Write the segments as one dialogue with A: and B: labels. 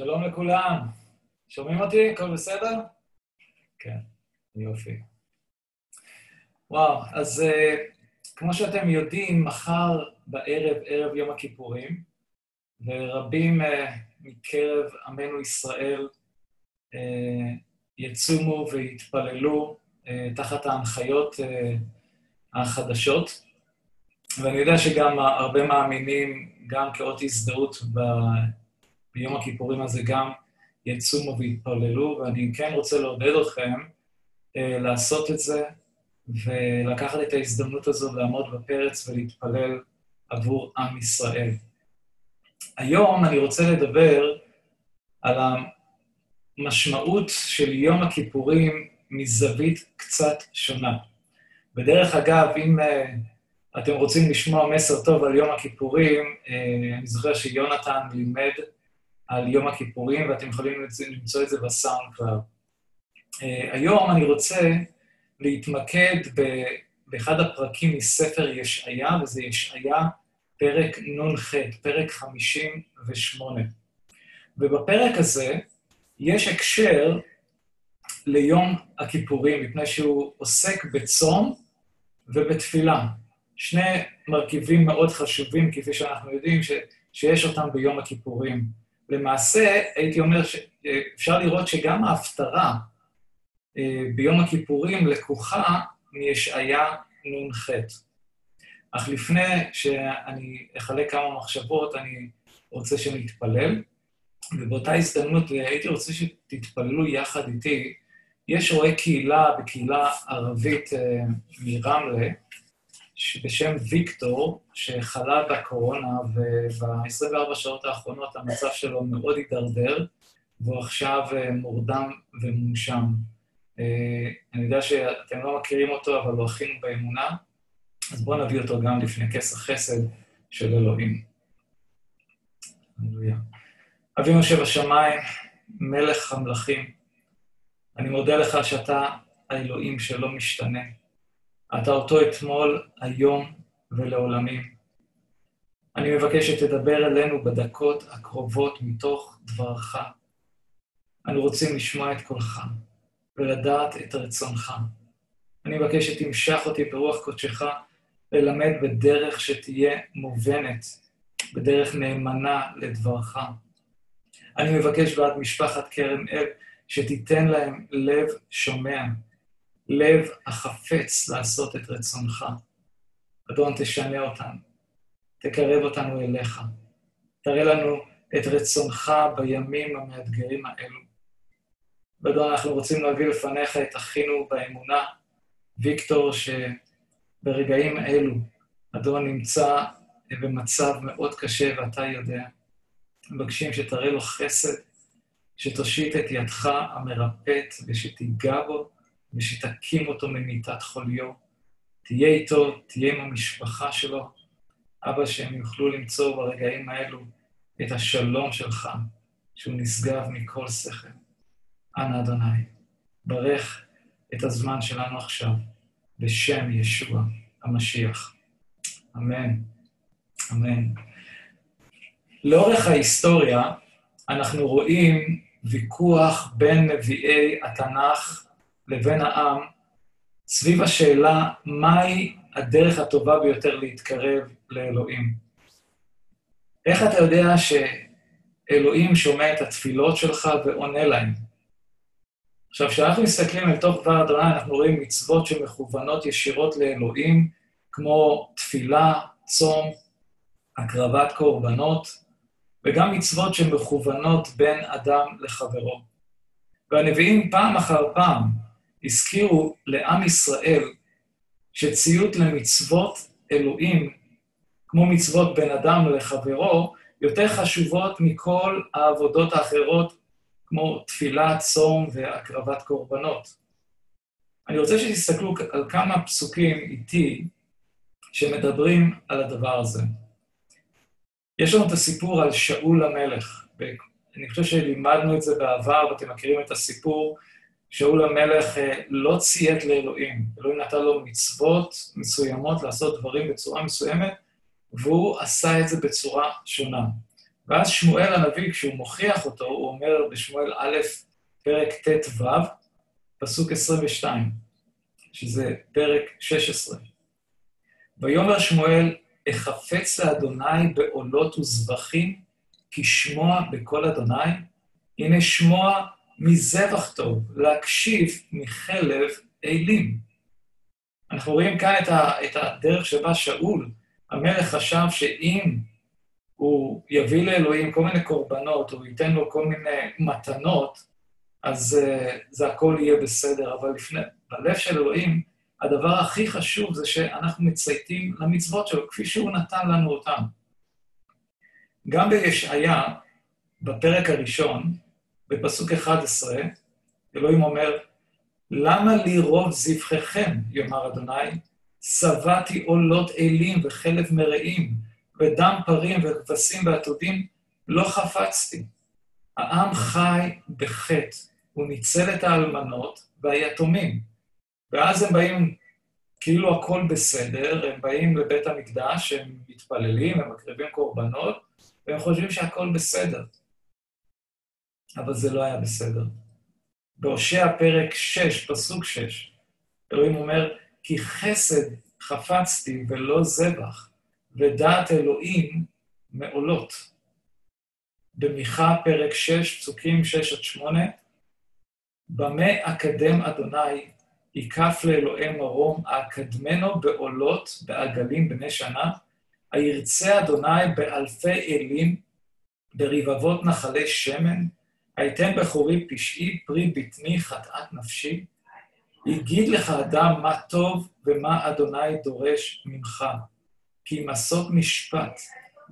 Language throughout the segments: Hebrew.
A: שלום לכולם. שומעים אותי? הכל בסדר? כן, יופי. וואו, אז uh, כמו שאתם יודעים, מחר בערב, ערב יום הכיפורים, ורבים uh, מקרב עמנו ישראל uh, יצומו ויתפללו uh, תחת ההנחיות uh, החדשות. ואני יודע שגם הרבה מאמינים, גם כאות הזדהות ב... ביום הכיפורים הזה, גם יצומו ויתפללו, ואני כן רוצה לעודד אתכם אה, לעשות את זה ולקחת את ההזדמנות הזו לעמוד בפרץ ולהתפלל עבור עם ישראל. היום אני רוצה לדבר על המשמעות של יום הכיפורים מזווית קצת שונה. בדרך אגב, אם אה, אתם רוצים לשמוע מסר טוב על יום הכיפורים, אה, אני זוכר שיונתן לימד על יום הכיפורים, ואתם יכולים למצוא את זה בסאונד כבר. Uh, היום אני רוצה להתמקד באחד הפרקים מספר ישעיה, וזה ישעיה פרק נ"ח, פרק 58. ובפרק הזה יש הקשר ליום הכיפורים, מפני שהוא עוסק בצום ובתפילה. שני מרכיבים מאוד חשובים, כפי שאנחנו יודעים, ש, שיש אותם ביום הכיפורים. למעשה, הייתי אומר שאפשר לראות שגם ההפטרה אה, ביום הכיפורים לקוחה מישעיה נ"ח. אך לפני שאני אחלק כמה מחשבות, אני רוצה שנתפלל, ובאותה הזדמנות הייתי רוצה שתתפללו יחד איתי. יש רואה קהילה בקהילה ערבית אה, מרמלה, בשם ויקטור, שחלה בקורונה, וב-24 שעות האחרונות המצב שלו מאוד הידרדר, והוא עכשיו אה, מורדם ומונשם. אה, אני יודע שאתם לא מכירים אותו, אבל הוא אחינו באמונה, אז בואו נביא אותו גם לפני כס החסד של אלוהים. הללויה. אבינו יושב השמיים, מלך המלכים, אני מודה לך שאתה האלוהים שלא משתנה. אתה אותו אתמול, היום ולעולמים. אני מבקש שתדבר אלינו בדקות הקרובות מתוך דברך. אנו רוצים לשמוע את קולך ולדעת את רצונך. אני מבקש שתמשך אותי ברוח קודשך ללמד בדרך שתהיה מובנת, בדרך נאמנה לדברך. אני מבקש בעד משפחת כרם אל שתיתן להם לב שומע, לב החפץ לעשות את רצונך. אדון, תשנה אותנו, תקרב אותנו אליך, תראה לנו את רצונך בימים המאתגרים האלו. ואדון, אנחנו רוצים להביא לפניך את אחינו באמונה, ויקטור, שברגעים אלו, אדון נמצא במצב מאוד קשה ואתה יודע. מבקשים שתראה לו חסד, שתושיט את ידך המרפאת ושתיגע בו, ושתקים אותו ממיטת חוליו. תהיה איתו, תהיה עם המשפחה שלו. אבא, שהם יוכלו למצוא ברגעים האלו את השלום שלך, שהוא נשגב מכל שכל. אנא אדוני, ברך את הזמן שלנו עכשיו, בשם ישוע המשיח. אמן. אמן. לאורך ההיסטוריה אנחנו רואים ויכוח בין נביאי התנ"ך לבין העם סביב השאלה מהי הדרך הטובה ביותר להתקרב לאלוהים. איך אתה יודע שאלוהים שומע את התפילות שלך ועונה להם? עכשיו, כשאנחנו מסתכלים אל תוך דבר אדוני, אנחנו רואים מצוות שמכוונות ישירות לאלוהים, כמו תפילה, צום, הקרבת קורבנות, וגם מצוות שמכוונות בין אדם לחברו. והנביאים פעם אחר פעם הזכירו לעם ישראל שציות למצוות אלוהים, כמו מצוות בין אדם לחברו, יותר חשובות מכל העבודות האחרות, כמו תפילה, צום והקרבת קורבנות. אני רוצה שתסתכלו על כמה פסוקים איתי שמדברים על הדבר הזה. יש לנו את הסיפור על שאול המלך. אני חושב שלימדנו את זה בעבר, ואתם מכירים את הסיפור. שאול המלך אה, לא ציית לאלוהים. אלוהים נתן לו מצוות מסוימות לעשות דברים בצורה מסוימת, והוא עשה את זה בצורה שונה. ואז שמואל הנביא, כשהוא מוכיח אותו, הוא אומר בשמואל א', פרק ט"ו, פסוק 22, שזה פרק 16. ויאמר שמואל, אחפץ לאדוני בעולות וזבחים, כי שמוע בקול אדוני, הנה שמוע מזבח טוב, להקשיב מחלב אילים. אנחנו רואים כאן את, ה, את הדרך שבה שאול, המלך חשב שאם הוא יביא לאלוהים כל מיני קורבנות, או ייתן לו כל מיני מתנות, אז uh, זה הכל יהיה בסדר. אבל לפני, בלב של אלוהים, הדבר הכי חשוב זה שאנחנו מצייתים למצוות שלו, כפי שהוא נתן לנו אותן. גם בישעיה, בפרק הראשון, בפסוק 11, אלוהים אומר, למה לי רוב זבחיכם, יאמר אדוני, שבעתי עולות אלים וחלב מרעים, ודם פרים וכבשים ועתודים, לא חפצתי. העם חי בחטא, הוא ניצל את האלמנות והיתומים. ואז הם באים, כאילו הכל בסדר, הם באים לבית המקדש, הם מתפללים, הם מקריבים קורבנות, והם חושבים שהכל בסדר. אבל זה לא היה בסדר. בהושע פרק 6, פסוק 6, אלוהים אומר, כי חסד חפצתי ולא זבח, ודעת אלוהים מעולות. במיכה פרק 6, פסוקים 6 עד 8, במה אקדם אדוני, יקף לאלוהי מרום, האקדמנו בעולות, בעגלים בני שנה, הירצה אדוני באלפי אלים, ברבבות נחלי שמן, הייתן בכורי פשעי, פרי בטני, חטאת נפשי. הגיד לך אדם מה טוב ומה אדוני דורש ממך, כי מסות משפט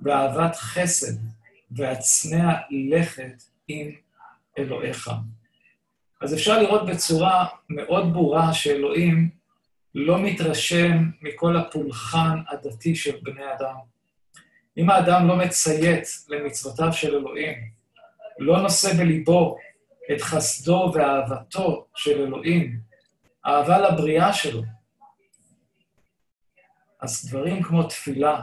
A: ואהבת חסד והצנע לכת עם אלוהיך. אז אפשר לראות בצורה מאוד ברורה שאלוהים לא מתרשם מכל הפולחן הדתי של בני אדם. אם האדם לא מציית למצוותיו של אלוהים, לא נושא בליבו את חסדו ואהבתו של אלוהים, אהבה לבריאה שלו, אז דברים כמו תפילה,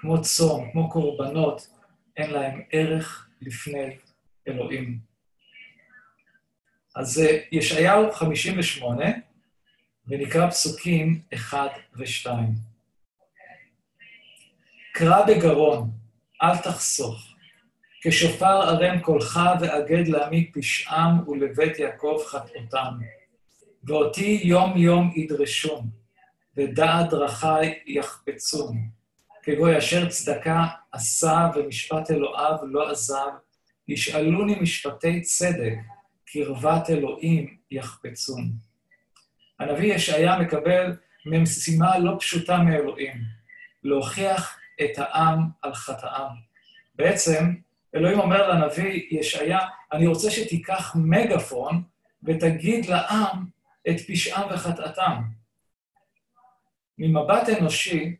A: כמו צום, כמו קורבנות, אין להם ערך לפני אלוהים. אז ישעיהו 58, ונקרא פסוקים 1 ו-2. קרא בגרון, אל תחסוך. כשופר ערם קולך ואגד לעמי פשעם ולבית יעקב חטאותם. ואותי יום יום ידרשון, ודעת דרכי יחפצון. כגוי אשר צדקה עשה ומשפט אלוהיו לא עזב, ישאלוני משפטי צדק, קרבת אלוהים יחפצון. הנביא ישעיה מקבל ממשימה לא פשוטה מאלוהים, להוכיח את העם על חטאם. בעצם, אלוהים אומר לנביא ישעיה, אני רוצה שתיקח מגפון ותגיד לעם את פשעם וחטאתם. ממבט אנושי,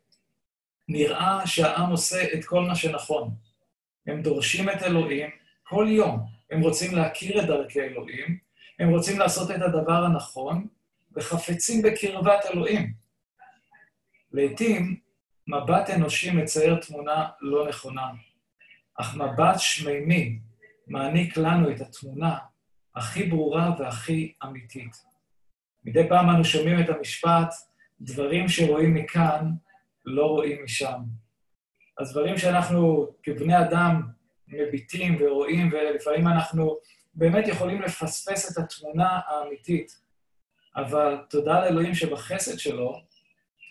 A: נראה שהעם עושה את כל מה שנכון. הם דורשים את אלוהים כל יום. הם רוצים להכיר את דרכי אלוהים, הם רוצים לעשות את הדבר הנכון, וחפצים בקרבת אלוהים. לעתים, מבט אנושי מצייר תמונה לא נכונה. אך מבט שמימי מעניק לנו את התמונה הכי ברורה והכי אמיתית. מדי פעם אנו שומעים את המשפט, דברים שרואים מכאן לא רואים משם. אז דברים שאנחנו כבני אדם מביטים ורואים, ולפעמים אנחנו באמת יכולים לפספס את התמונה האמיתית. אבל תודה לאלוהים שבחסד שלו,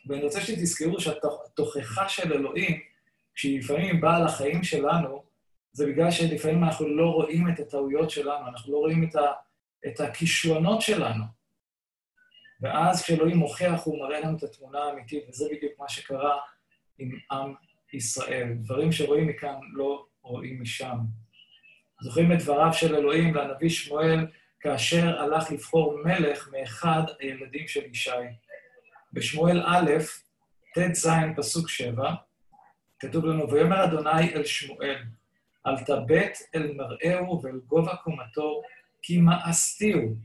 A: ואני רוצה שתזכרו שהתוכחה של אלוהים כשהיא לפעמים באה לחיים שלנו, זה בגלל שלפעמים אנחנו לא רואים את הטעויות שלנו, אנחנו לא רואים את, ה, את הכישלונות שלנו. ואז כשאלוהים מוכיח, הוא מראה לנו את התמונה האמיתית, וזה בדיוק מה שקרה עם עם ישראל. דברים שרואים מכאן לא רואים משם. זוכרים את דבריו של אלוהים והנביא שמואל כאשר הלך לבחור מלך מאחד הילדים של ישי. בשמואל א', ט"ז, פסוק 7, כתוב לנו, ויאמר אדוני אל שמואל, אל תבט אל מראהו ואל גובה קומתו, כי מאסתיהו,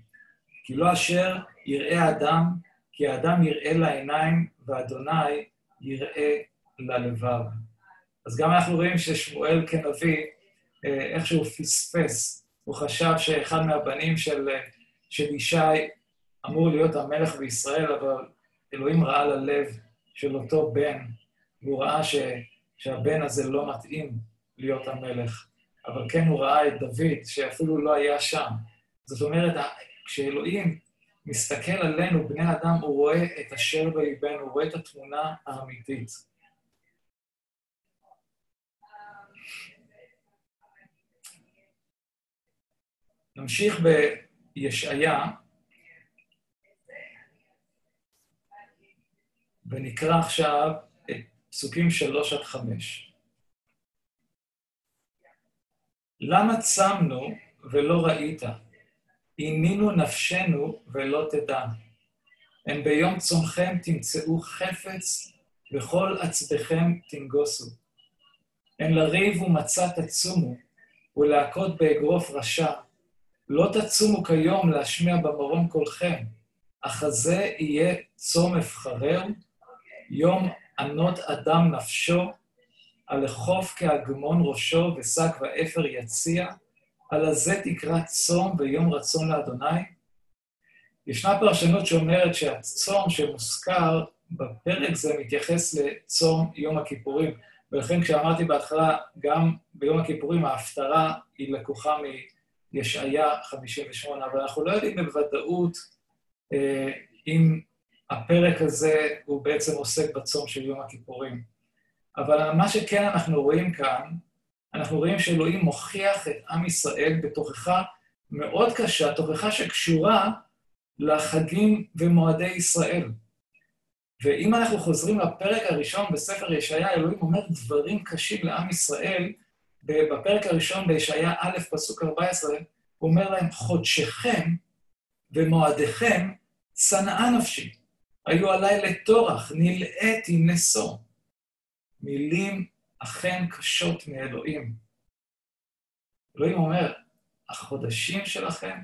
A: כי לא אשר יראה אדם, כי האדם יראה לעיניים, ואדוני יראה ללבב. אז גם אנחנו רואים ששמואל כנביא, איכשהו פספס, הוא חשב שאחד מהבנים של, של ישי אמור להיות המלך בישראל, אבל אלוהים ראה ללב של אותו בן, והוא ראה ש, שהבן הזה לא מתאים להיות המלך. אבל כן הוא ראה את דוד, שאפילו לא היה שם. זאת אומרת, כשאלוהים מסתכל עלינו, בני אדם, הוא רואה את אשר בליבנו, הוא רואה את התמונה האמיתית. נמשיך בישעיה, ונקרא עכשיו פסוקים שלוש עד חמש. למה צמנו ולא ראית? עינינו נפשנו ולא תדע. הן ביום צומכם תמצאו חפץ, וכל עצבכם תנגוסו. הן לריב ומצה תצומו, ולהכות באגרוף רשע. לא תצומו כיום להשמיע במרום קולכם, אך הזה יהיה צום אבחרר, יום ענות אדם נפשו, על החוף כהגמון ראשו ושק ואפר יציע, על הזה תקרא צום ויום רצון לאדוני? ישנה פרשנות שאומרת שהצום שמוזכר בפרק זה מתייחס לצום יום הכיפורים, ולכן כשאמרתי בהתחלה, גם ביום הכיפורים ההפטרה היא לקוחה מישעיה 58, אבל אנחנו לא יודעים בוודאות אה, אם הפרק הזה הוא בעצם עוסק בצום של יום הכיפורים. אבל מה שכן אנחנו רואים כאן, אנחנו רואים שאלוהים מוכיח את עם ישראל בתוכחה מאוד קשה, תוכחה שקשורה לחגים ומועדי ישראל. ואם אנחנו חוזרים לפרק הראשון בספר ישעיה, אלוהים אומר דברים קשים לעם ישראל. בפרק הראשון בישעיה א', פסוק 14, הוא אומר להם, חודשיכם ומועדיכם צנעה נפשי. היו עליי לטורח, נלאיתי נשוא. מילים אכן קשות מאלוהים. אלוהים אומר, החודשים שלכם,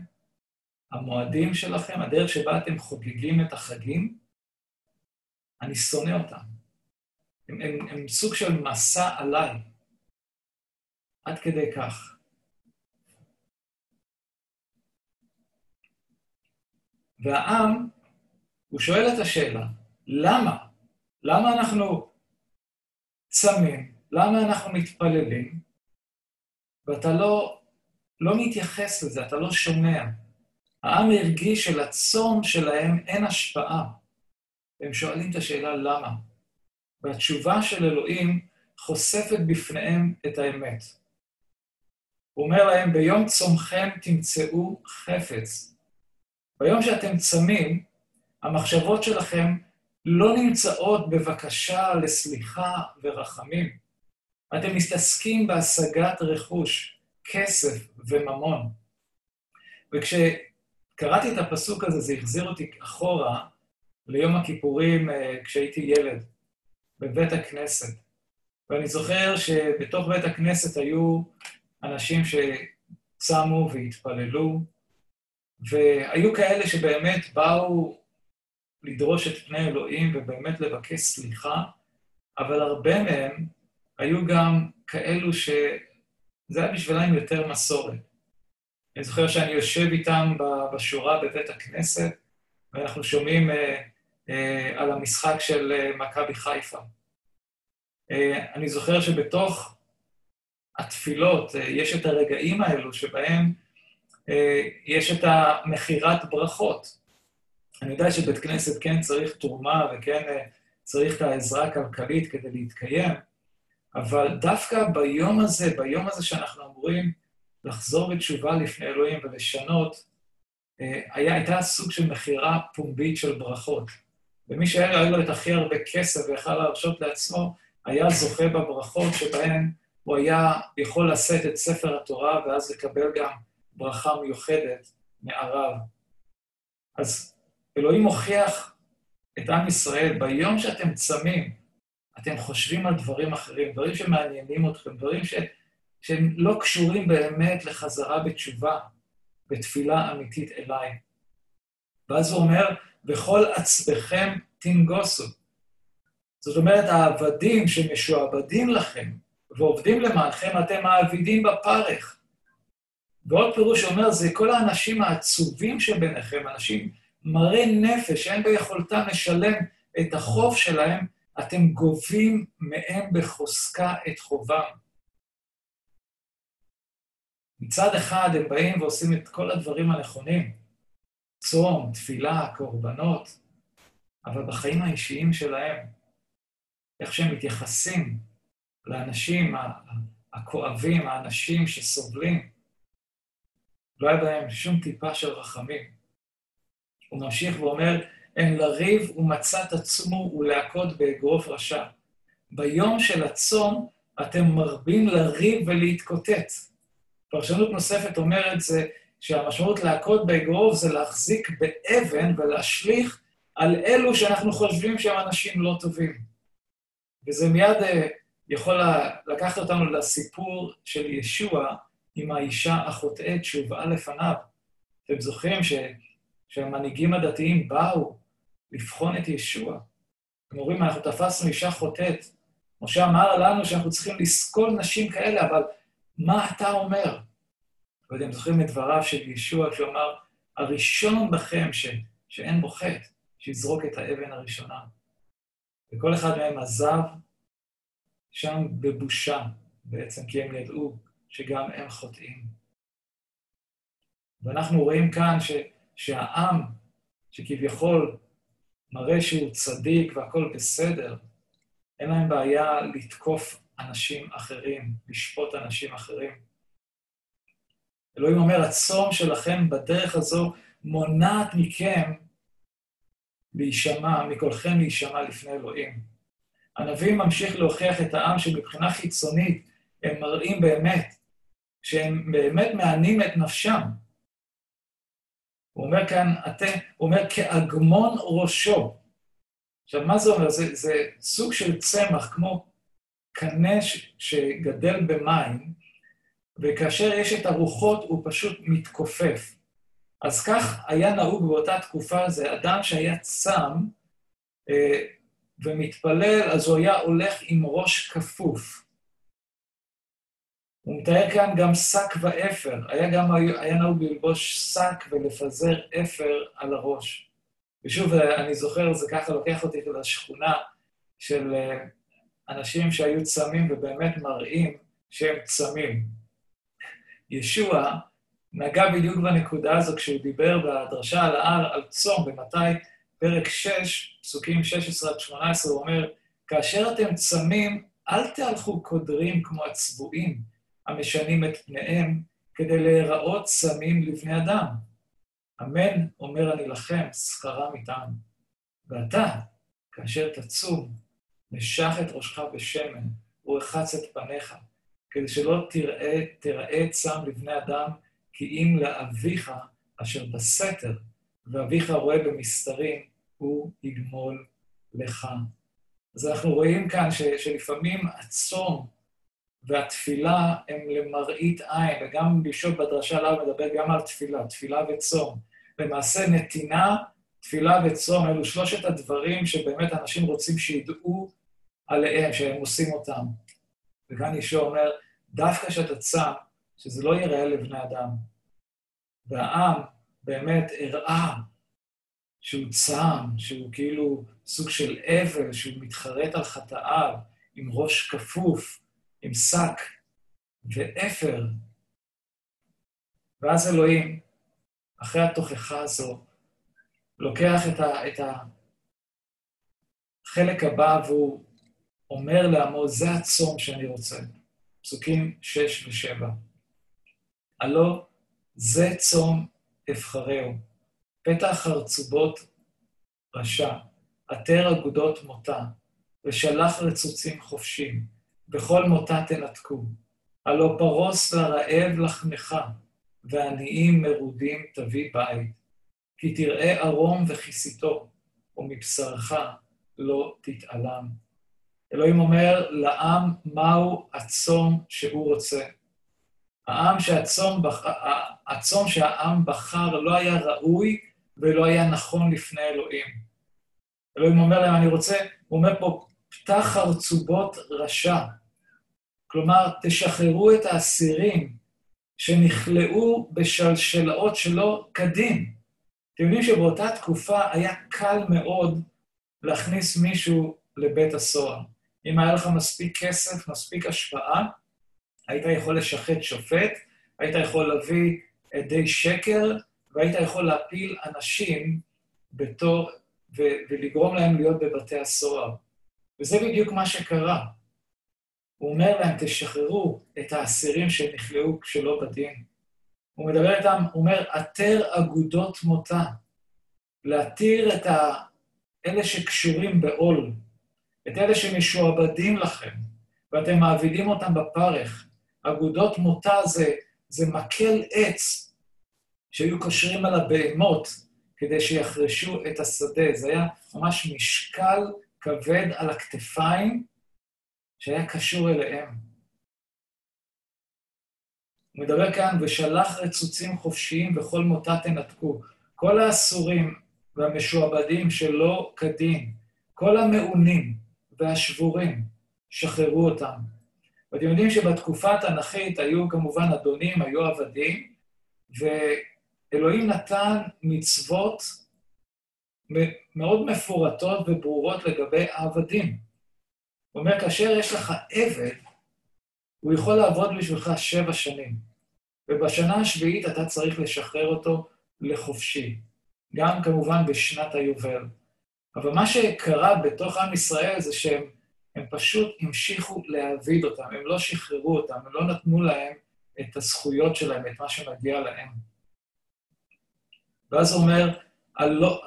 A: המועדים שלכם, הדרך שבה אתם חוגגים את החגים, אני שונא אותם. הם, הם, הם סוג של מסע עליי, עד כדי כך. והעם, הוא שואל את השאלה, למה? למה אנחנו צמים? למה אנחנו מתפללים? ואתה לא, לא מתייחס לזה, אתה לא שומע. העם הרגיש שלצום שלהם אין השפעה. והם שואלים את השאלה למה. והתשובה של אלוהים חושפת בפניהם את האמת. הוא אומר להם, ביום צומכם תמצאו חפץ. ביום שאתם צמים, המחשבות שלכם לא נמצאות בבקשה לסליחה ורחמים. אתם מסתסקים בהשגת רכוש, כסף וממון. וכשקראתי את הפסוק הזה, זה החזיר אותי אחורה ליום הכיפורים אה, כשהייתי ילד, בבית הכנסת. ואני זוכר שבתוך בית הכנסת היו אנשים שצמו והתפללו, והיו כאלה שבאמת באו לדרוש את פני אלוהים ובאמת לבקש סליחה, אבל הרבה מהם היו גם כאלו שזה היה בשבילם יותר מסורת. אני זוכר שאני יושב איתם בשורה בבית הכנסת, ואנחנו שומעים אה, אה, על המשחק של אה, מכבי חיפה. אה, אני זוכר שבתוך התפילות אה, יש את הרגעים האלו שבהם אה, יש את המכירת ברכות. אני יודע שבית כנסת כן צריך תרומה וכן אה, צריך את העזרה הכלכלית כדי להתקיים, אבל דווקא ביום הזה, ביום הזה שאנחנו אמורים לחזור בתשובה לפני אלוהים ולשנות, אה, היה, הייתה סוג של מכירה פומבית של ברכות. ומי שהיה לו את הכי הרבה כסף ויכל להרשות לעצמו, היה זוכה בברכות שבהן הוא היה יכול לשאת את ספר התורה ואז לקבל גם ברכה מיוחדת מהרב. אז אלוהים מוכיח את עם ישראל, ביום שאתם צמים, אתם חושבים על דברים אחרים, דברים שמעניינים אתכם, דברים ש, שהם לא קשורים באמת לחזרה בתשובה, בתפילה אמיתית אליי. ואז הוא אומר, בכל עצבכם תנגוסו. זאת אומרת, העבדים שמשועבדים לכם, ועובדים למענכם, אתם מעבידים בפרך. ועוד פירוש אומר, זה כל האנשים העצובים שביניכם, אנשים מרי נפש, שאין ביכולתם לשלם את החוב שלהם, אתם גובים מהם בחוזקה את חובם. מצד אחד הם באים ועושים את כל הדברים הנכונים, צום, תפילה, קורבנות, אבל בחיים האישיים שלהם, איך שהם מתייחסים לאנשים הכואבים, האנשים שסובלים, לא היה בהם שום טיפה של רחמים. הוא ממשיך ואומר, אין לריב ומצה תצומו ולהכות באגרוף רשע. ביום של הצום אתם מרבים לריב ולהתקוטט. פרשנות נוספת אומרת זה שהמשמעות להכות באגרוף זה להחזיק באבן ולהשליך על אלו שאנחנו חושבים שהם אנשים לא טובים. וזה מיד uh, יכול לקחת אותנו לסיפור של ישוע עם האישה החוטאת שהובאה לפניו. אתם זוכרים ש, שהמנהיגים הדתיים באו לבחון את ישוע. הם אומרים, אנחנו תפסנו אישה חוטאת. משה אמר לנו שאנחנו צריכים לסקול נשים כאלה, אבל מה אתה אומר? לא אם זוכרים את דבריו של ישוע, כשהוא אמר, הראשון בכם ש, שאין בו חטא, שיזרוק את האבן הראשונה. וכל אחד מהם עזב שם בבושה, בעצם, כי הם ידעו שגם הם חוטאים. ואנחנו רואים כאן ש, שהעם, שכביכול מראה שהוא צדיק והכול בסדר, אין להם בעיה לתקוף אנשים אחרים, לשפוט אנשים אחרים. אלוהים אומר, הצום שלכם בדרך הזו מונעת מכם להישמע, מקולכם להישמע לפני אלוהים. הנביא ממשיך להוכיח את העם שמבחינה חיצונית הם מראים באמת, שהם באמת מענים את נפשם. הוא אומר כאן, אתם, הוא אומר, כאגמון ראשו. עכשיו, מה זה אומר? זה, זה סוג של צמח, כמו קנה שגדל במים, וכאשר יש את הרוחות הוא פשוט מתכופף. אז כך היה נהוג באותה תקופה, זה אדם שהיה צם אה, ומתפלל, אז הוא היה הולך עם ראש כפוף. הוא מתאר כאן גם שק ואפר. היה גם, היה נהוג ללבוש שק ולפזר אפר על הראש. ושוב, אני זוכר, זה ככה לוקח אותי לשכונה של אה, אנשים שהיו צמים ובאמת מראים שהם צמים. ישוע נגע בדיוק בנקודה הזו כשהוא דיבר בדרשה על ההר על צום, במתי פרק 6, פסוקים 16 עד 18, הוא אומר, כאשר אתם צמים, אל תהלכו קודרים כמו הצבועים, המשנים את פניהם, כדי להיראות צמים לבני אדם. אמן, אומר אני לכם, שכרם איתם. ואתה, כאשר תצום, משח את ראשך בשמן, ורחץ את פניך, כדי שלא תראה, תראה צם לבני אדם, כי אם לאביך אשר בסתר, ואביך רואה במסתרים, הוא יגמול לך. אז אנחנו רואים כאן ש, שלפעמים הצום והתפילה הם למראית עין, וגם בישוף בדרשה לאו מדבר גם על תפילה, תפילה וצום. למעשה נתינה, תפילה וצום, אלו שלושת הדברים שבאמת אנשים רוצים שידעו עליהם, שהם עושים אותם. וכאן ישוע אומר, דווקא כשאתה צם, שזה לא ייראה לבני אדם. והעם באמת הראה שהוא צם, שהוא כאילו סוג של אבל, שהוא מתחרט על חטאיו, עם ראש כפוף, עם שק ואפר. ואז אלוהים, אחרי התוכחה הזו, לוקח את, ה, את החלק הבא והוא אומר לעמו, זה הצום שאני רוצה. פסוקים 6 ו-7. הלא זה צום אבחרהו. פתח חרצובות רשע, עטר אגודות מותה, ושלח רצוצים חופשים, בכל מותה תנתקו. הלא פרוס לרעב לחמך, ועניים מרודים תביא בית. כי תראה ערום וכיסיתו, ומבשרך לא תתעלם. אלוהים אומר לעם מהו הצום שהוא רוצה. העם שהצום, בח... הצום שהעם בחר לא היה ראוי ולא היה נכון לפני אלוהים. אלוהים אומר להם, אני רוצה, הוא אומר פה, פתח חרצובות רשע. כלומר, תשחררו את האסירים שנכלאו בשלשלאות שלא כדין. אתם יודעים שבאותה תקופה היה קל מאוד להכניס מישהו לבית הסוהר. אם היה לך מספיק כסף, מספיק השפעה, היית יכול לשחט שופט, היית יכול להביא עדי שקר, והיית יכול להפיל אנשים בתור, ו- ולגרום להם להיות בבתי הסוהר. וזה בדיוק מה שקרה. הוא אומר להם, תשחררו את האסירים שנכלאו שלא בדין. הוא מדבר איתם, הוא אומר, עתר אגודות מותה. להתיר את ה... אלה שקשורים בעול, את אלה שמשועבדים לכם, ואתם מעבידים אותם בפרך. אגודות מותה זה, זה מקל עץ שהיו קושרים על הבהמות כדי שיחרשו את השדה. זה היה ממש משקל כבד על הכתפיים שהיה קשור אליהם. הוא מדבר כאן, ושלח רצוצים חופשיים וכל מותה תנתקו. כל האסורים והמשועבדים שלא כדין, כל המעונים והשבורים, שחררו אותם. ואתם יודעים שבתקופה התנ"כית היו כמובן אדונים, היו עבדים, ואלוהים נתן מצוות מאוד מפורטות וברורות לגבי העבדים. הוא אומר, כאשר יש לך עבד, הוא יכול לעבוד בשבילך שבע שנים, ובשנה השביעית אתה צריך לשחרר אותו לחופשי, גם כמובן בשנת היובל. אבל מה שקרה בתוך עם ישראל זה שהם הם פשוט המשיכו להעביד אותם, הם לא שחררו אותם, הם לא נתנו להם את הזכויות שלהם, את מה שמגיע להם. ואז הוא אומר, הלא,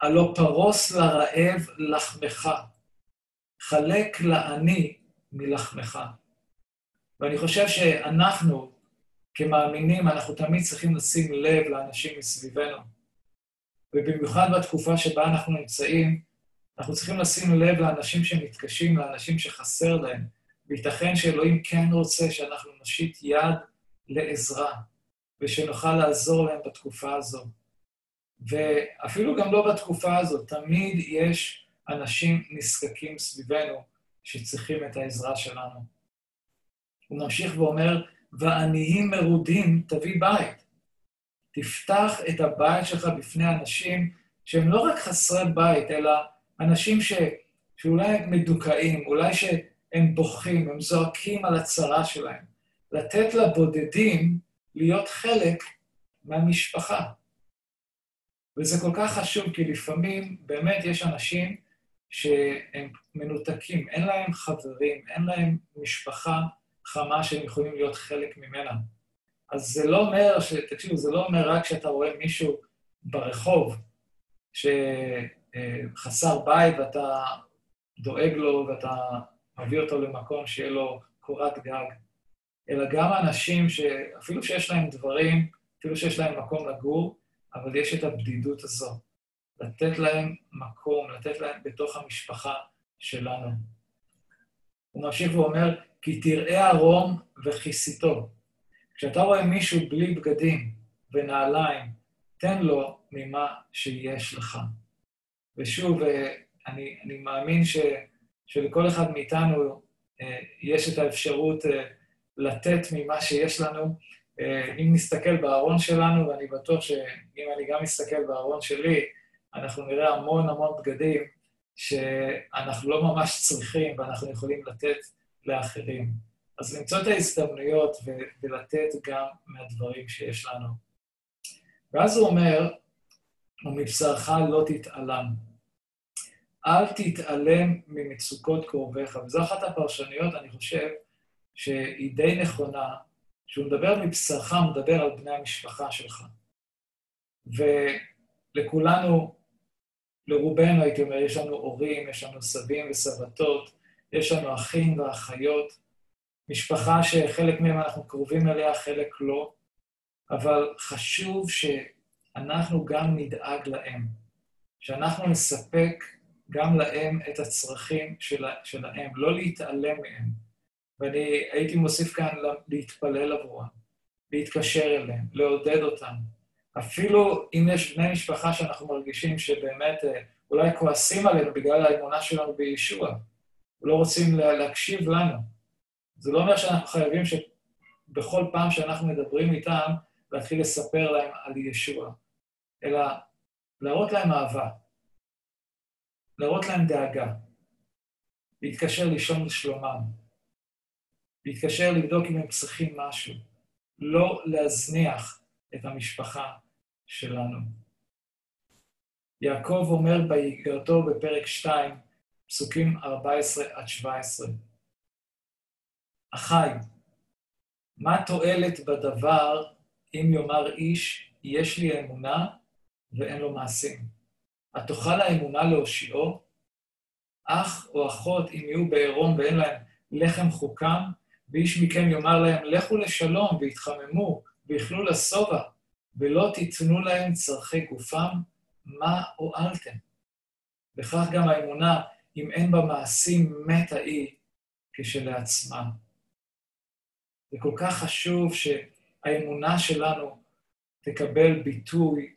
A: הלא פרוס לרעב לחמך, חלק לעני מלחמך. ואני חושב שאנחנו, כמאמינים, אנחנו תמיד צריכים לשים לב לאנשים מסביבנו. ובמיוחד בתקופה שבה אנחנו נמצאים, אנחנו צריכים לשים לב לאנשים שמתקשים, לאנשים שחסר להם. וייתכן שאלוהים כן רוצה שאנחנו נושיט יד לעזרה, ושנוכל לעזור להם בתקופה הזו. ואפילו גם לא בתקופה הזו, תמיד יש אנשים נזקקים סביבנו שצריכים את העזרה שלנו. הוא ממשיך ואומר, ועניים מרודים תביא בית. תפתח את הבית שלך בפני אנשים שהם לא רק חסרי בית, אלא אנשים ש, שאולי הם מדוכאים, אולי שהם בוכים, הם זועקים על הצרה שלהם. לתת לבודדים להיות חלק מהמשפחה. וזה כל כך חשוב, כי לפעמים באמת יש אנשים שהם מנותקים, אין להם חברים, אין להם משפחה חמה שהם יכולים להיות חלק ממנה. אז זה לא אומר, ש... תקשיבו, זה לא אומר רק שאתה רואה מישהו ברחוב, שחסר בית ואתה דואג לו ואתה מביא אותו למקום שיהיה לו קורת גג, אלא גם אנשים שאפילו שיש להם דברים, אפילו שיש להם מקום לגור, אבל יש את הבדידות הזו. לתת להם מקום, לתת להם בתוך המשפחה שלנו. הוא ממשיך ואומר, כי תראה ערום וכיסיתו. כשאתה רואה מישהו בלי בגדים ונעליים, תן לו ממה שיש לך. ושוב, אה, אני, אני מאמין ש, שלכל אחד מאיתנו אה, יש את האפשרות אה, לתת ממה שיש לנו. אם נסתכל בארון שלנו, ואני בטוח שאם אני גם אסתכל בארון שלי, אנחנו נראה המון המון בגדים שאנחנו לא ממש צריכים ואנחנו יכולים לתת לאחרים. אז למצוא את ההזדמנויות ולתת גם מהדברים שיש לנו. ואז הוא אומר, ומבשרך לא תתעלם. אל תתעלם ממצוקות קרוביך. וזו אחת הפרשנויות, אני חושב, שהיא די נכונה, שהוא מדבר מבשרך, הוא מדבר על בני המשפחה שלך. ולכולנו, לרובנו, הייתי אומר, יש לנו הורים, יש לנו סבים וסבתות, יש לנו אחים ואחיות, משפחה שחלק מהם אנחנו קרובים אליה, חלק לא, אבל חשוב שאנחנו גם נדאג להם, שאנחנו נספק גם להם את הצרכים של, שלהם, לא להתעלם מהם. ואני הייתי מוסיף כאן להתפלל עבורם, להתקשר אליהם, לעודד אותם. אפילו אם יש בני משפחה שאנחנו מרגישים שבאמת אה, אולי כועסים עלינו בגלל האמונה שלנו בישוע, לא רוצים להקשיב לנו. זה לא אומר שאנחנו חייבים שבכל פעם שאנחנו מדברים איתם, להתחיל לספר להם על ישוע, אלא להראות להם אהבה, להראות להם דאגה, להתקשר לישון לשלומם, להתקשר לבדוק אם הם צריכים משהו, לא להזניח את המשפחה שלנו. יעקב אומר באיגרתו בפרק 2, פסוקים 14 עד 17. אחי, מה תועלת בדבר אם יאמר איש, יש לי אמונה ואין לו מעשים? התוכל האמונה להושיעו? אח או אחות, אם יהיו בעירום ואין להם לחם חוקם, ואיש מכם יאמר להם, לכו לשלום ויתחממו ויאכלו לשובע, ולא תיתנו להם צורכי גופם, מה הועלתם? וכך גם האמונה, אם אין בה מעשים, מתה היא כשלעצמה. זה כל כך חשוב שהאמונה שלנו תקבל ביטוי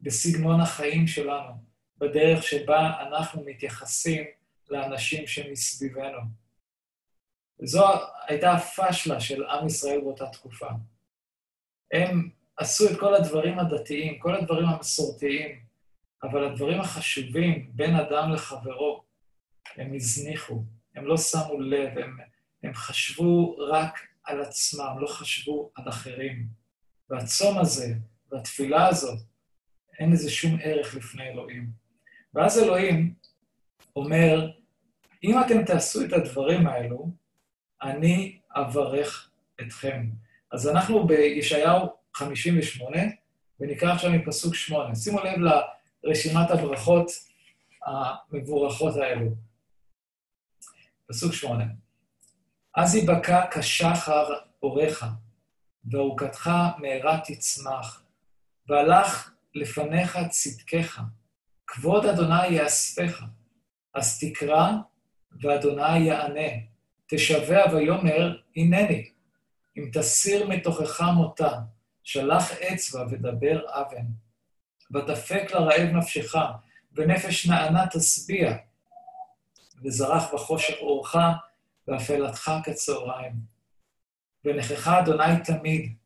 A: בסגנון החיים שלנו, בדרך שבה אנחנו מתייחסים לאנשים שמסביבנו. וזו הייתה הפשלה של עם ישראל באותה תקופה. הם עשו את כל הדברים הדתיים, כל הדברים המסורתיים, אבל הדברים החשובים בין אדם לחברו, הם הזניחו, הם לא שמו לב, הם, הם חשבו רק על עצמם, לא חשבו על אחרים. והצום הזה והתפילה הזאת, אין לזה שום ערך לפני אלוהים. ואז אלוהים אומר, אם אתם תעשו את הדברים האלו, אני אברך אתכם. אז אנחנו בישעיהו 58, ונקרא עכשיו מפסוק 8. שימו לב לרשימת הברכות המבורכות האלו. פסוק 8. אז יבקע כשחר אורך, וארוכתך מהרה תצמח, והלך לפניך צדקך, כבוד אדוני יאספך, אז תקרא, ואדוני יענה, תשבע ויאמר, הנני, אם תסיר מתוכך מותה, שלח אצבע ודבר אבן. ותפק לרעב נפשך, ונפש נענה תשביע, וזרח בחושך אורך, ואפלתך כצהריים. ונכך אדוני תמיד,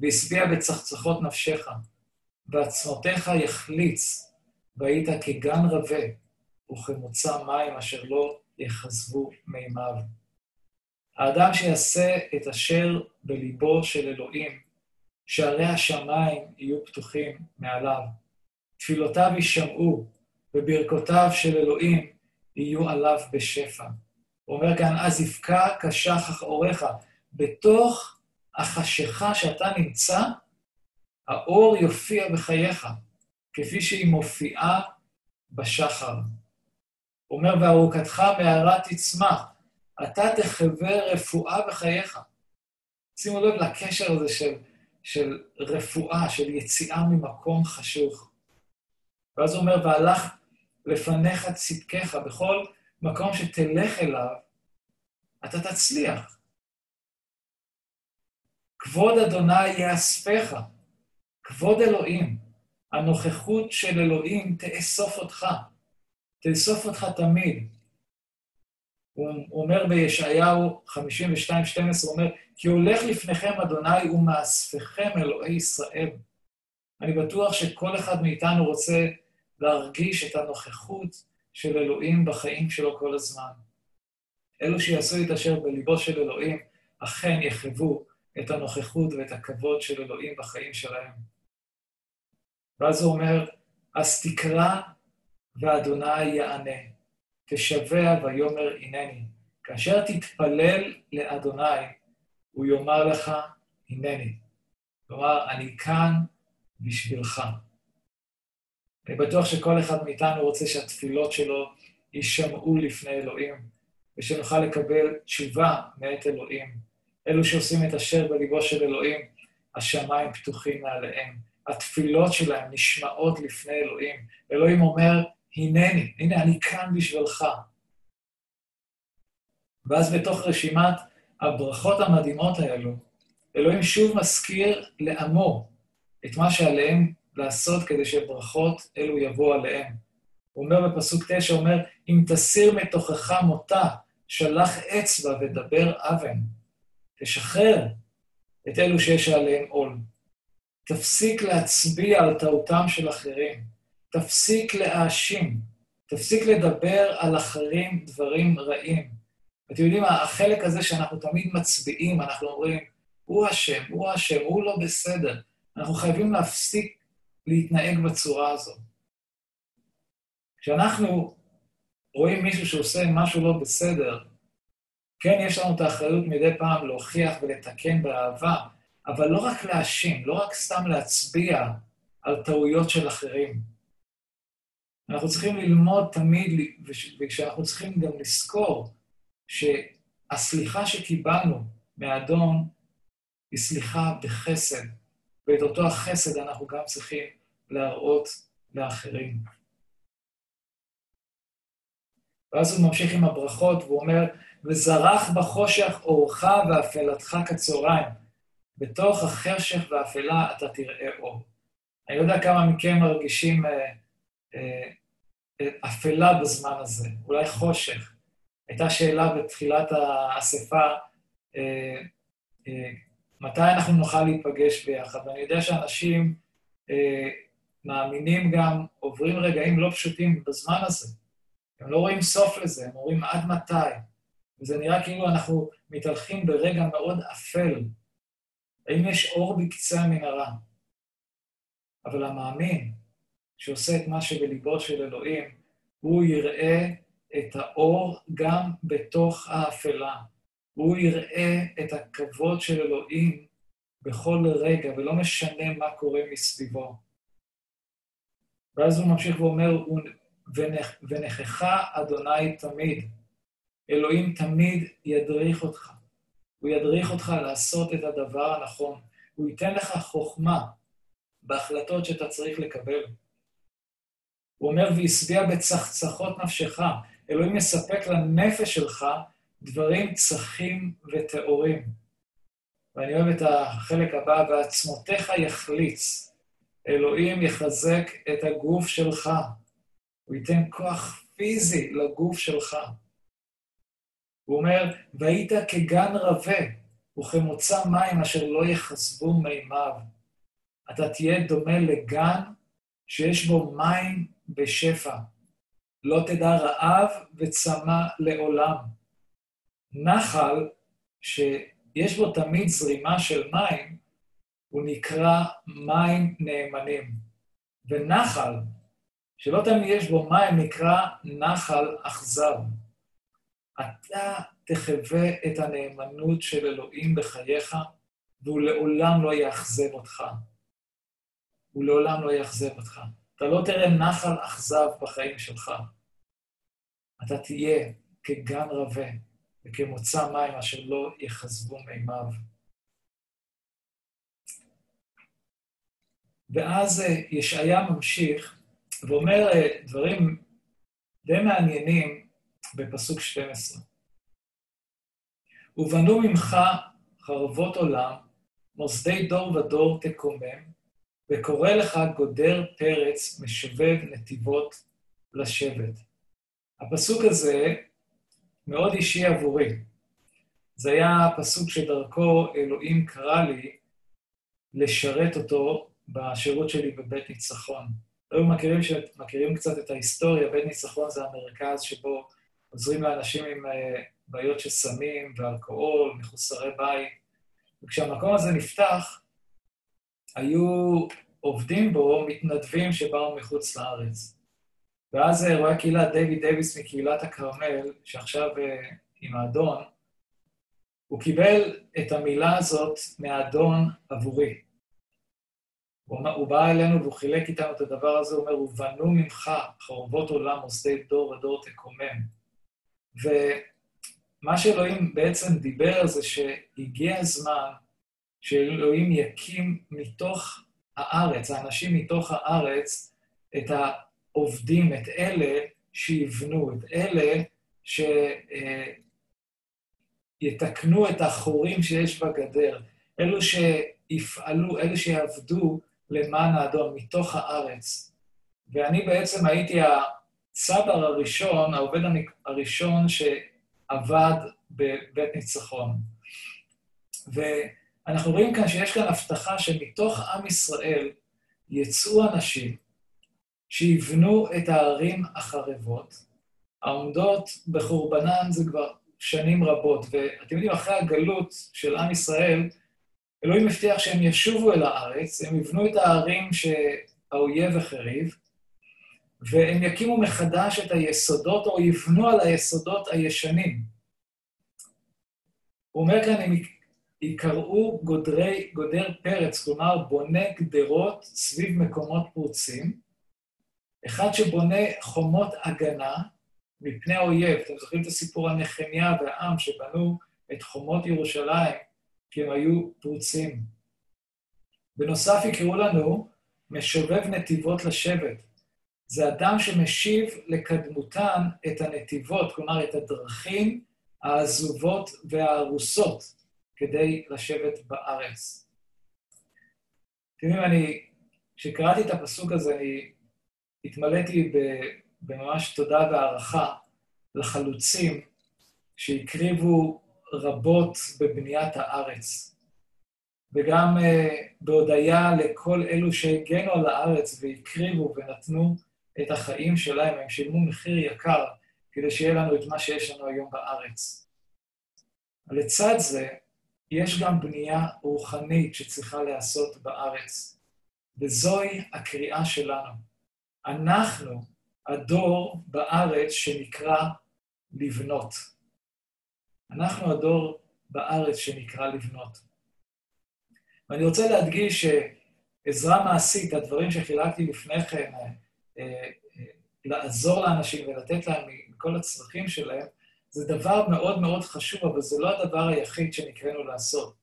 A: והשביע בצחצחות נפשך, ועצמותיך יחליץ, והיית כגן רבה, וכמוצא מים אשר לא יכזבו מימיו. האדם שיעשה את אשר בליבו של אלוהים, שערי השמיים יהיו פתוחים מעליו. תפילותיו יישמעו, וברכותיו של אלוהים יהיו עליו בשפע. הוא אומר כאן, אז יבקע כשחח אורך. בתוך החשיכה שאתה נמצא, האור יופיע בחייך, כפי שהיא מופיעה בשחר. הוא אומר, וארוכתך מהרה תצמח, אתה תחווה רפואה בחייך. שימו לב לקשר הזה של, של רפואה, של יציאה ממקום חשוך. ואז הוא אומר, והלך לפניך צדקך, בכל מקום שתלך אליו, אתה תצליח. כבוד אדוני יאספך, כבוד אלוהים, הנוכחות של אלוהים תאסוף אותך, תאסוף אותך תמיד. הוא אומר בישעיהו 52-12, הוא אומר, כי הולך לפניכם אדוני ומאספכם אלוהי ישראל. אני בטוח שכל אחד מאיתנו רוצה להרגיש את הנוכחות של אלוהים בחיים שלו כל הזמן. אלו שיעשו את אשר בליבו של אלוהים, אכן יחוו את הנוכחות ואת הכבוד של אלוהים בחיים שלהם. ואז הוא אומר, אז תקרא ואדוני יענה, תשבע ויאמר הנני. כאשר תתפלל לאדוני, הוא יאמר לך, הנני. כלומר, אני כאן בשבילך. אני בטוח שכל אחד מאיתנו רוצה שהתפילות שלו יישמעו לפני אלוהים, ושנוכל לקבל תשובה מאת אלוהים. אלו שעושים את אשר בליבו של אלוהים, השמיים פתוחים מעליהם. התפילות שלהם נשמעות לפני אלוהים. אלוהים אומר, הנני, הנה, אני כאן בשבילך. ואז בתוך רשימת הברכות המדהימות האלו, אלוהים שוב מזכיר לעמו את מה שעליהם לעשות כדי שברכות אלו יבואו עליהם. הוא אומר בפסוק תשע, הוא אומר, אם תסיר מתוכך מותה, שלח אצבע ודבר אבן. תשחרר את אלו שיש עליהם עול. תפסיק להצביע על טעותם של אחרים. תפסיק להאשים. תפסיק לדבר על אחרים דברים רעים. אתם יודעים, החלק הזה שאנחנו תמיד מצביעים, אנחנו אומרים, הוא אשם, הוא אשם, הוא לא בסדר. אנחנו חייבים להפסיק להתנהג בצורה הזאת. כשאנחנו רואים מישהו שעושה משהו לא בסדר, כן, יש לנו את האחריות מדי פעם להוכיח ולתקן באהבה, אבל לא רק להאשים, לא רק סתם להצביע על טעויות של אחרים. אנחנו צריכים ללמוד תמיד, וכשאנחנו צריכים גם לזכור שהסליחה שקיבלנו מהאדון היא סליחה בחסד, ואת אותו החסד אנחנו גם צריכים להראות לאחרים. ואז הוא ממשיך עם הברכות, והוא אומר, וזרח בחושך אורך ואפלתך כצהריים. בתוך החשך והאפלה אתה תראה אור. אני לא יודע כמה מכם מרגישים אה, אפלה בזמן הזה, אולי חושך. הייתה שאלה בתחילת האספה, אה, אה, מתי אנחנו נוכל להיפגש ביחד? ואני יודע שאנשים אה, מאמינים גם, עוברים רגעים לא פשוטים בזמן הזה. הם לא רואים סוף לזה, הם אומרים עד מתי. וזה נראה כאילו אנחנו מתהלכים ברגע מאוד אפל. האם יש אור בקצה המנהרה? אבל המאמין, שעושה את מה שבליבו של אלוהים, הוא יראה את האור גם בתוך האפלה. הוא יראה את הכבוד של אלוהים בכל רגע, ולא משנה מה קורה מסביבו. ואז הוא ממשיך ואומר, ונכחה אדוני תמיד. אלוהים תמיד ידריך אותך. הוא ידריך אותך לעשות את הדבר הנכון. הוא ייתן לך חוכמה בהחלטות שאתה צריך לקבל. הוא אומר, והשביע בצחצחות נפשך. אלוהים יספק לנפש שלך דברים צחים וטהורים. ואני אוהב את החלק הבא, ועצמותיך יחליץ. אלוהים יחזק את הגוף שלך. הוא ייתן כוח פיזי לגוף שלך. הוא אומר, והיית כגן רבה, וכמוצא מים אשר לא יחסבו מימיו. אתה תהיה דומה לגן שיש בו מים בשפע. לא תדע רעב וצמא לעולם. נחל שיש בו תמיד זרימה של מים, הוא נקרא מים נאמנים. ונחל שלא תמיד יש בו מים נקרא נחל אכזר. אתה תחווה את הנאמנות של אלוהים בחייך, והוא לעולם לא יאכזב אותך. הוא לעולם לא יאכזב אותך. אתה לא תראה נחל אכזב בחיים שלך. אתה תהיה כגן רבה וכמוצא מים אשר לא יכזבו מימיו. ואז אה, ישעיה ממשיך ואומר אה, דברים די מעניינים בפסוק 12. ובנו ממך חרבות עולם, מוסדי דור ודור תקומם, וקורא לך גודר פרץ משובב נתיבות לשבת. הפסוק הזה מאוד אישי עבורי. זה היה הפסוק שדרכו אלוהים קרא לי לשרת אותו בשירות שלי בבית ניצחון. היו מכירים, מכירים קצת את ההיסטוריה, בית ניצחון זה המרכז שבו עוזרים לאנשים עם אה, בעיות של סמים ואלכוהול, מחוסרי בית. וכשהמקום הזה נפתח, היו עובדים בו מתנדבים שבאו מחוץ לארץ. ואז אה, רואה הקהילה דייוויד דייוויס מקהילת הכרמל, שעכשיו אה, עם האדון, הוא קיבל את המילה הזאת מהאדון עבורי. הוא, בא אלינו והוא חילק איתנו את הדבר הזה, הוא אומר, ובנו ממך חורבות עולם מוסדי דור ודור תקומם. ומה שאלוהים בעצם דיבר זה שהגיע הזמן שאלוהים יקים מתוך הארץ, האנשים מתוך הארץ, את העובדים, את אלה שיבנו, את אלה שיתקנו את החורים שיש בגדר, אלו שיפעלו, אלו שיעבדו למען האדון, מתוך הארץ. ואני בעצם הייתי הצבר הראשון, העובד הראשון עבד בבית ניצחון. ואנחנו רואים כאן שיש כאן הבטחה שמתוך עם ישראל יצאו אנשים שיבנו את הערים החרבות, העומדות בחורבנן זה כבר שנים רבות, ואתם יודעים, אחרי הגלות של עם ישראל, אלוהים הבטיח שהם ישובו אל הארץ, הם יבנו את הערים שהאויב החריב, והם יקימו מחדש את היסודות, או יבנו על היסודות הישנים. הוא אומר כאן, הם יקראו גודרי, גודר פרץ, כלומר, בונה גדרות סביב מקומות פרוצים, אחד שבונה חומות הגנה מפני האויב. אתם זוכרים את הסיפור על נחמיה והעם שבנו את חומות ירושלים כי הם היו פרוצים. בנוסף יקראו לנו משובב נתיבות לשבט. זה אדם שמשיב לקדמותן את הנתיבות, כלומר, את הדרכים העזובות והארוסות כדי לשבת בארץ. אתם יודעים, אני, כשקראתי את הפסוק הזה, אני התמלאתי בממש תודה והערכה לחלוצים שהקריבו רבות בבניית הארץ. וגם uh, בהודיה לכל אלו שהגנו על הארץ והקריבו ונתנו את החיים שלהם, הם שילמו מחיר יקר כדי שיהיה לנו את מה שיש לנו היום בארץ. לצד זה, יש גם בנייה רוחנית שצריכה להיעשות בארץ, וזוהי הקריאה שלנו. אנחנו הדור בארץ שנקרא לבנות. אנחנו הדור בארץ שנקרא לבנות. ואני רוצה להדגיש שעזרה מעשית, הדברים שחילקתי לפני כן, אה, אה, לעזור לאנשים ולתת להם מכל הצרכים שלהם, זה דבר מאוד מאוד חשוב, אבל זה לא הדבר היחיד שנקראנו לעשות.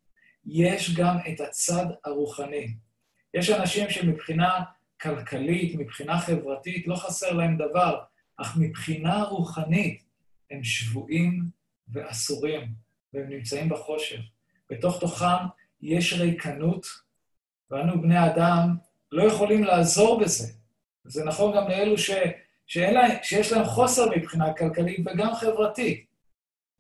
A: יש גם את הצד הרוחני. יש אנשים שמבחינה כלכלית, מבחינה חברתית, לא חסר להם דבר, אך מבחינה רוחנית הם שבויים ואסורים, והם נמצאים בחושך. בתוך תוכם יש ריקנות, ואנו בני אדם לא יכולים לעזור בזה. זה נכון גם לאלו ש, שאלה, שיש להם חוסר מבחינה כלכלית וגם חברתית.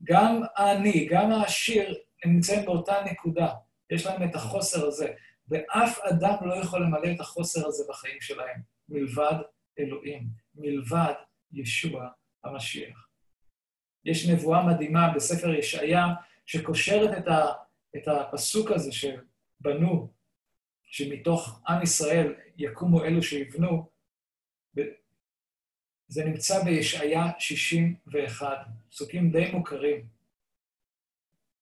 A: גם העני, גם העשיר, הם נמצאים באותה נקודה. יש להם את החוסר הזה. ואף אדם לא יכול למלא את החוסר הזה בחיים שלהם, מלבד אלוהים, מלבד ישוע המשיח. יש נבואה מדהימה בספר ישעיה, שקושרת את, ה, את הפסוק הזה שבנו, שמתוך עם ישראל יקומו אלו שיבנו, זה נמצא בישעיה 61, פסוקים די מוכרים.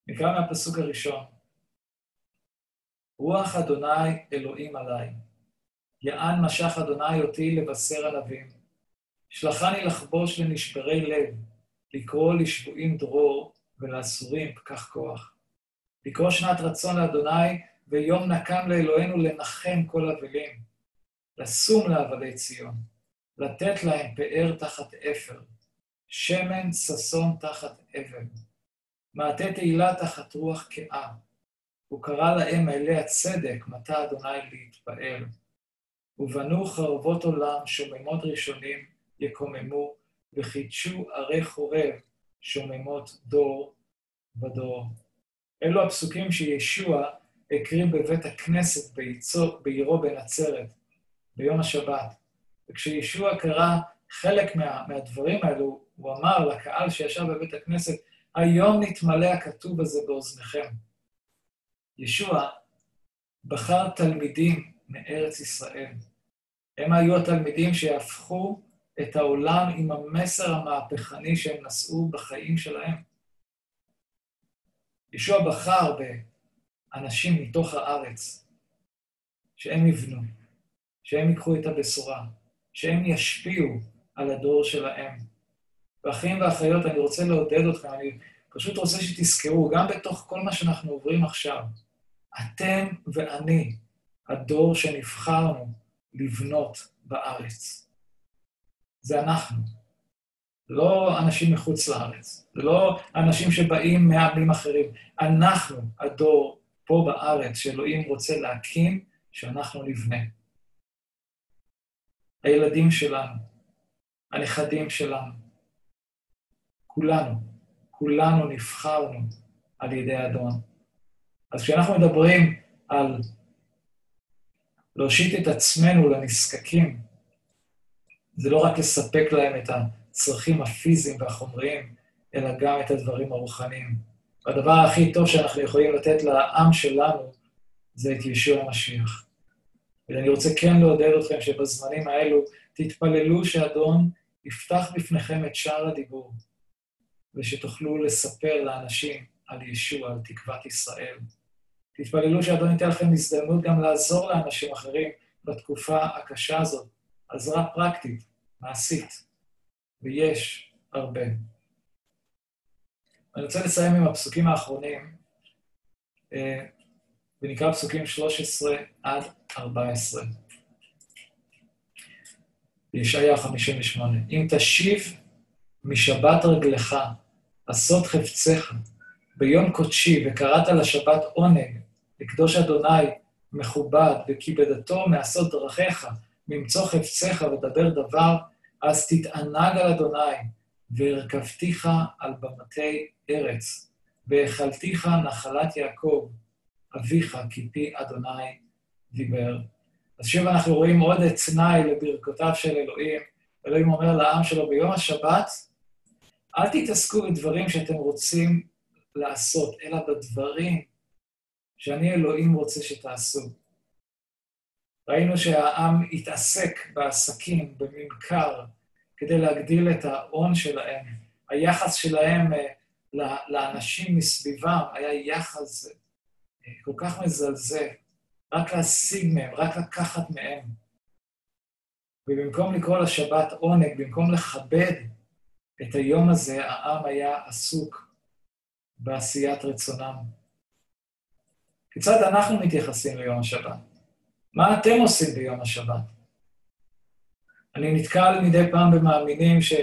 A: נקרא מהפסוק הראשון. רוח אדוני אלוהים עליי. יען משך אדוני אותי לבשר ענבים. שלחני לחבוש לנשברי לב, לקרוא לשבויים דרור ולאסורים פקח כוח. לקרוא שנת רצון לאדוני ויום נקם לאלוהינו לנחם כל אבלים. לשום לאבלי ציון, לתת להם פאר תחת אפר, שמן ששון תחת אבן, מעטה תהילה תחת רוח קאה. הוא קרא להם אלי הצדק, מטה אדוני להתפעל. ובנו חרבות עולם, שוממות ראשונים יקוממו, וחידשו ערי חורב, שוממות דור ודור. אלו הפסוקים שישוע הקריא בבית הכנסת בעירו בנצרת, ביום השבת. וכשישוע קרא חלק מה, מהדברים האלו, הוא אמר לקהל שישב בבית הכנסת, היום נתמלא הכתוב הזה באוזניכם. ישוע בחר תלמידים מארץ ישראל. הם היו התלמידים שהפכו את העולם עם המסר המהפכני שהם נשאו בחיים שלהם. ישוע בחר באנשים מתוך הארץ, שהם יבנו, שהם ייקחו את הבשורה, שהם ישפיעו על הדור שלהם. ואחים ואחיות, אני רוצה לעודד אתכם, אני פשוט רוצה שתזכרו, גם בתוך כל מה שאנחנו עוברים עכשיו, אתם ואני, הדור שנבחרנו לבנות בארץ. זה אנחנו. לא אנשים מחוץ לארץ, לא אנשים שבאים מעמים אחרים. אנחנו, הדור פה בארץ שאלוהים רוצה להקים, שאנחנו נבנה. הילדים שלנו, הנכדים שלנו, כולנו, כולנו נבחרנו על ידי אדון. אז כשאנחנו מדברים על להושיט את עצמנו לנזקקים, זה לא רק לספק להם את הצרכים הפיזיים והחומריים, אלא גם את הדברים הרוחניים. והדבר הכי טוב שאנחנו יכולים לתת לעם שלנו זה את ישוע המשיח. ואני רוצה כן לעודד אתכם שבזמנים האלו תתפללו שאדון יפתח בפניכם את שער הדיבור, ושתוכלו לספר לאנשים על ישוע, על תקוות ישראל. תתפללו שאדון ייתן לכם הזדמנות גם לעזור לאנשים אחרים בתקופה הקשה הזאת, עזרה פרקטית, מעשית, ויש הרבה. אני רוצה לסיים עם הפסוקים האחרונים, אה, ונקרא פסוקים 13 עד 14. בישעיה 58. אם תשיב משבת רגלך, עשות חפציך, ביום קודשי, וקראת לשבת עונג, לקדוש אדוני מכובד, וכיבדתו מעשות דרכיך, ממצוא חפציך ודבר דבר, אז תתענג על אדוני, והרכבתיך על במתי ארץ, והאכלתיך נחלת יעקב, אביך, כי פי אדוני דיבר. אז שוב אנחנו רואים עוד תנאי לברכותיו של אלוהים. אלוהים אומר לעם שלו, ביום השבת, אל תתעסקו בדברים שאתם רוצים לעשות, אלא בדברים שאני אלוהים רוצה שתעשו. ראינו שהעם התעסק בעסקים, בממכר, כדי להגדיל את ההון שלהם. היחס שלהם אה, לאנשים מסביבם היה יחס אה, כל כך מזלזל, רק להשיג מהם, רק לקחת מהם. ובמקום לקרוא לשבת עונג, במקom לכבד את היום הזה, העם היה עסוק בעשיית רצונם. כיצד אנחנו מתייחסים ליום השבת? מה אתם עושים ביום השבת? אני נתקל מדי פעם במאמינים ש,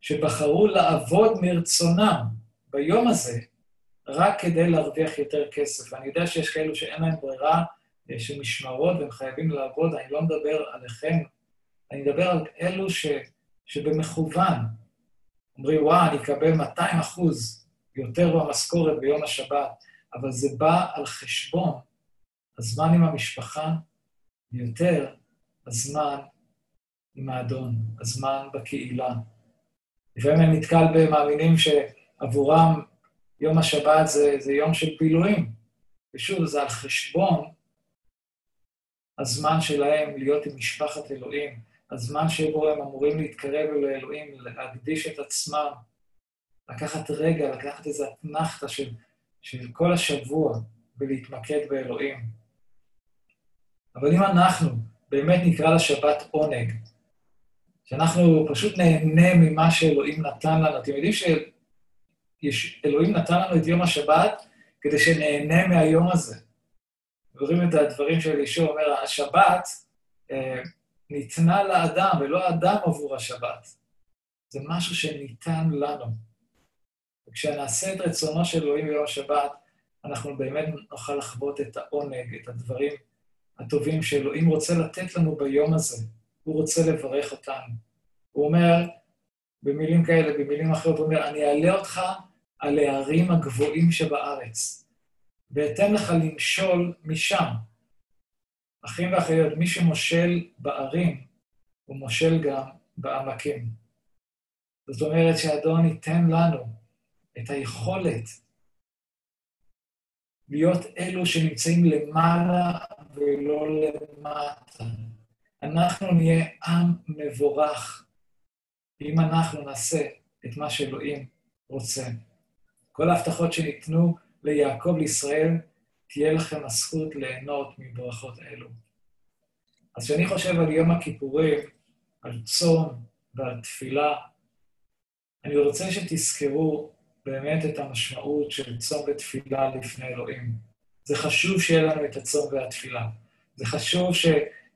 A: שבחרו לעבוד מרצונם ביום הזה רק כדי להרוויח יותר כסף. ואני יודע שיש כאלו שאין להם ברירה, אה, של משמרות והם חייבים לעבוד, אני לא מדבר עליכם, אני מדבר על אלו ש, שבמכוון אומרים, וואה, אני אקבל 200 אחוז יותר במשכורת ביום השבת, אבל זה בא על חשבון הזמן עם המשפחה, ויותר הזמן עם האדון, הזמן בקהילה. לפעמים אני נתקל במאמינים שעבורם יום השבת זה, זה יום של בילויים, ושוב, זה על חשבון הזמן שלהם להיות עם משפחת אלוהים, הזמן שבו הם אמורים להתקרב לאלוהים, להקדיש את עצמם, לקחת רגע, לקחת איזו אתנחתא של, של כל השבוע ולהתמקד באלוהים. אבל אם אנחנו באמת נקרא לשבת עונג, שאנחנו פשוט נהנה ממה שאלוהים נתן לנו. אתם יודעים שאלוהים נתן לנו את יום השבת כדי שנהנה מהיום הזה. רואים את הדברים של ישוע, אומר, השבת אה, ניתנה לאדם, ולא האדם עבור השבת. זה משהו שניתן לנו. וכשנעשה את רצונו של אלוהים ביום השבת, אנחנו באמת נוכל לחוות את העונג, את הדברים הטובים שאלוהים רוצה לתת לנו ביום הזה. הוא רוצה לברך אותנו. הוא אומר, במילים כאלה, במילים אחרות, הוא אומר, אני אעלה אותך על הערים הגבוהים שבארץ, ואתן לך למשול משם. אחים ואחיות, מי שמושל בערים, הוא מושל גם בעמקים. זאת אומרת שאדון ייתן לנו את היכולת להיות אלו שנמצאים למעלה ולא למטה. אנחנו נהיה עם מבורך, אם אנחנו נעשה את מה שאלוהים רוצה. כל ההבטחות שניתנו ליעקב, לישראל, תהיה לכם הזכות ליהנות מברכות אלו. אז כשאני חושב על יום הכיפורים, על צום ועל תפילה, אני רוצה שתזכרו באמת את המשמעות של צום ותפילה לפני אלוהים. זה חשוב שיהיה לנו את הצום והתפילה. זה חשוב ש,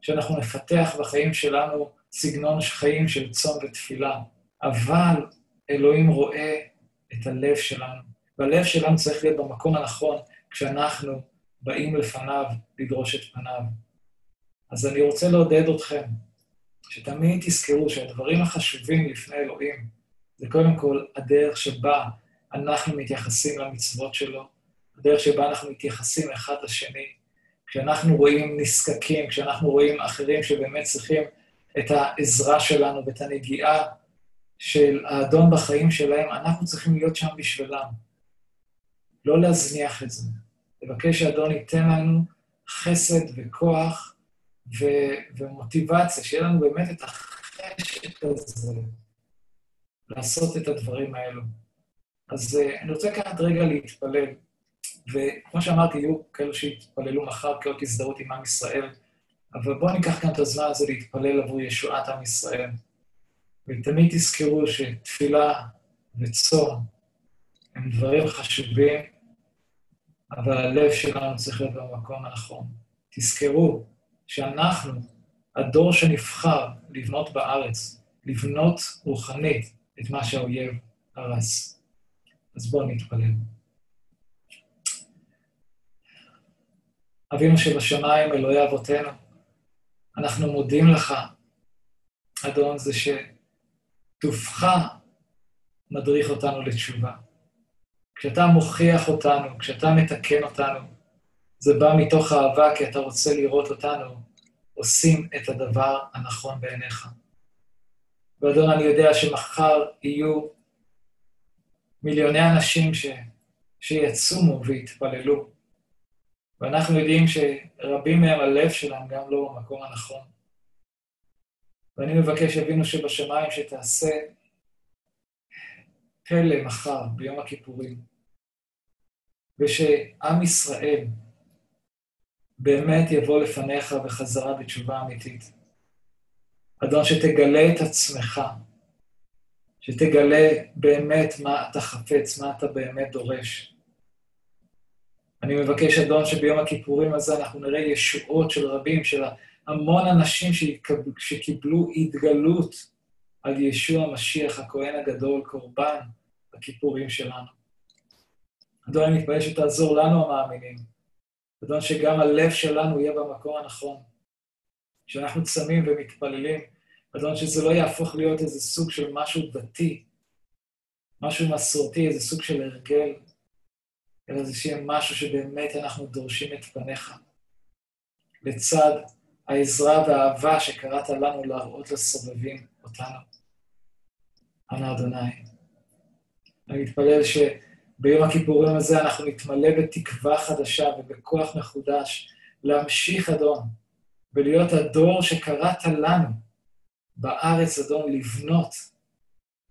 A: שאנחנו נפתח בחיים שלנו סגנון חיים של צום ותפילה. אבל אלוהים רואה את הלב שלנו, והלב שלנו צריך להיות במקום הנכון כשאנחנו באים לפניו לדרוש את פניו. אז אני רוצה לעודד אתכם, שתמיד תזכרו שהדברים החשובים לפני אלוהים זה קודם כל הדרך שבה אנחנו מתייחסים למצוות שלו, הדרך שבה אנחנו מתייחסים אחד לשני, כשאנחנו רואים נזקקים, כשאנחנו רואים אחרים שבאמת צריכים את העזרה שלנו ואת הנגיעה של האדון בחיים שלהם, אנחנו צריכים להיות שם בשבילם. לא להזניח את זה. לבקש שהאדון ייתן לנו חסד וכוח ו- ומוטיבציה, שיהיה לנו באמת את החשק הזה לעשות את הדברים האלו. אז uh, אני רוצה לקחת רגע להתפלל, וכמו שאמרתי, יהיו כאלו שיתפללו מחר כאות הזדהות עם עם ישראל, אבל בואו ניקח כאן את הזמן הזה להתפלל עבור ישועת עם ישראל. ותמיד תזכרו שתפילה וצום הם דברים חשובים, אבל הלב שלנו צריך להיות במקום הנכון. תזכרו שאנחנו, הדור שנבחר לבנות בארץ, לבנות רוחנית את מה שהאויב הרס. אז בואו נתפלל. אבינו שבשמיים, אלוהי אבותינו, אנחנו מודים לך, אדון, זה שטובך מדריך אותנו לתשובה. כשאתה מוכיח אותנו, כשאתה מתקן אותנו, זה בא מתוך אהבה, כי אתה רוצה לראות אותנו עושים את הדבר הנכון בעיניך. ואדון, אני יודע שמחר יהיו מיליוני אנשים ש... שיצומו ויתפללו, ואנחנו יודעים שרבים מהם, הלב שלהם גם לא במקום הנכון. ואני מבקש, אבינו שבשמיים, שתעשה פלא מחר, ביום הכיפורים, ושעם ישראל באמת יבוא לפניך בחזרה בתשובה אמיתית. אדון, שתגלה את עצמך, שתגלה באמת מה אתה חפץ, מה אתה באמת דורש. אני מבקש, אדון, שביום הכיפורים הזה אנחנו נראה ישועות של רבים, של המון אנשים שקיבלו התגלות על ישוע המשיח, הכהן הגדול, קורבן הכיפורים שלנו. אדון, אני מתפלל שתעזור לנו המאמינים. אדון, שגם הלב שלנו יהיה במקום הנכון. כשאנחנו צמים ומתפללים, אדון, שזה לא יהפוך להיות איזה סוג של משהו דתי, משהו מסורתי, איזה סוג של הרגל, אלא זה שיהיה משהו שבאמת אנחנו דורשים את פניך. לצד העזרה והאהבה שקראת לנו להראות לסובבים אותנו. אנא אדוני. אני מתפלל שביום הכיפורים הזה אנחנו נתמלא בתקווה חדשה ובכוח מחודש להמשיך, אדון, ולהיות הדור שקראת לנו בארץ, אדון, לבנות,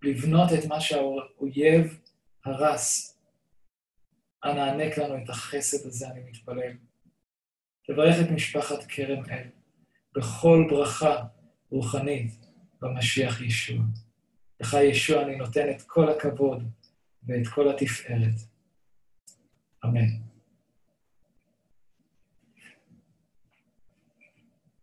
A: לבנות את מה שהאויב הרס. אנא הענק לנו את החסד הזה, אני מתפלל. תברך את משפחת כרם אל בכל ברכה רוחנית במשיח ישוע. לך, ישוע, אני נותן את כל הכבוד ואת כל התפארת. אמן.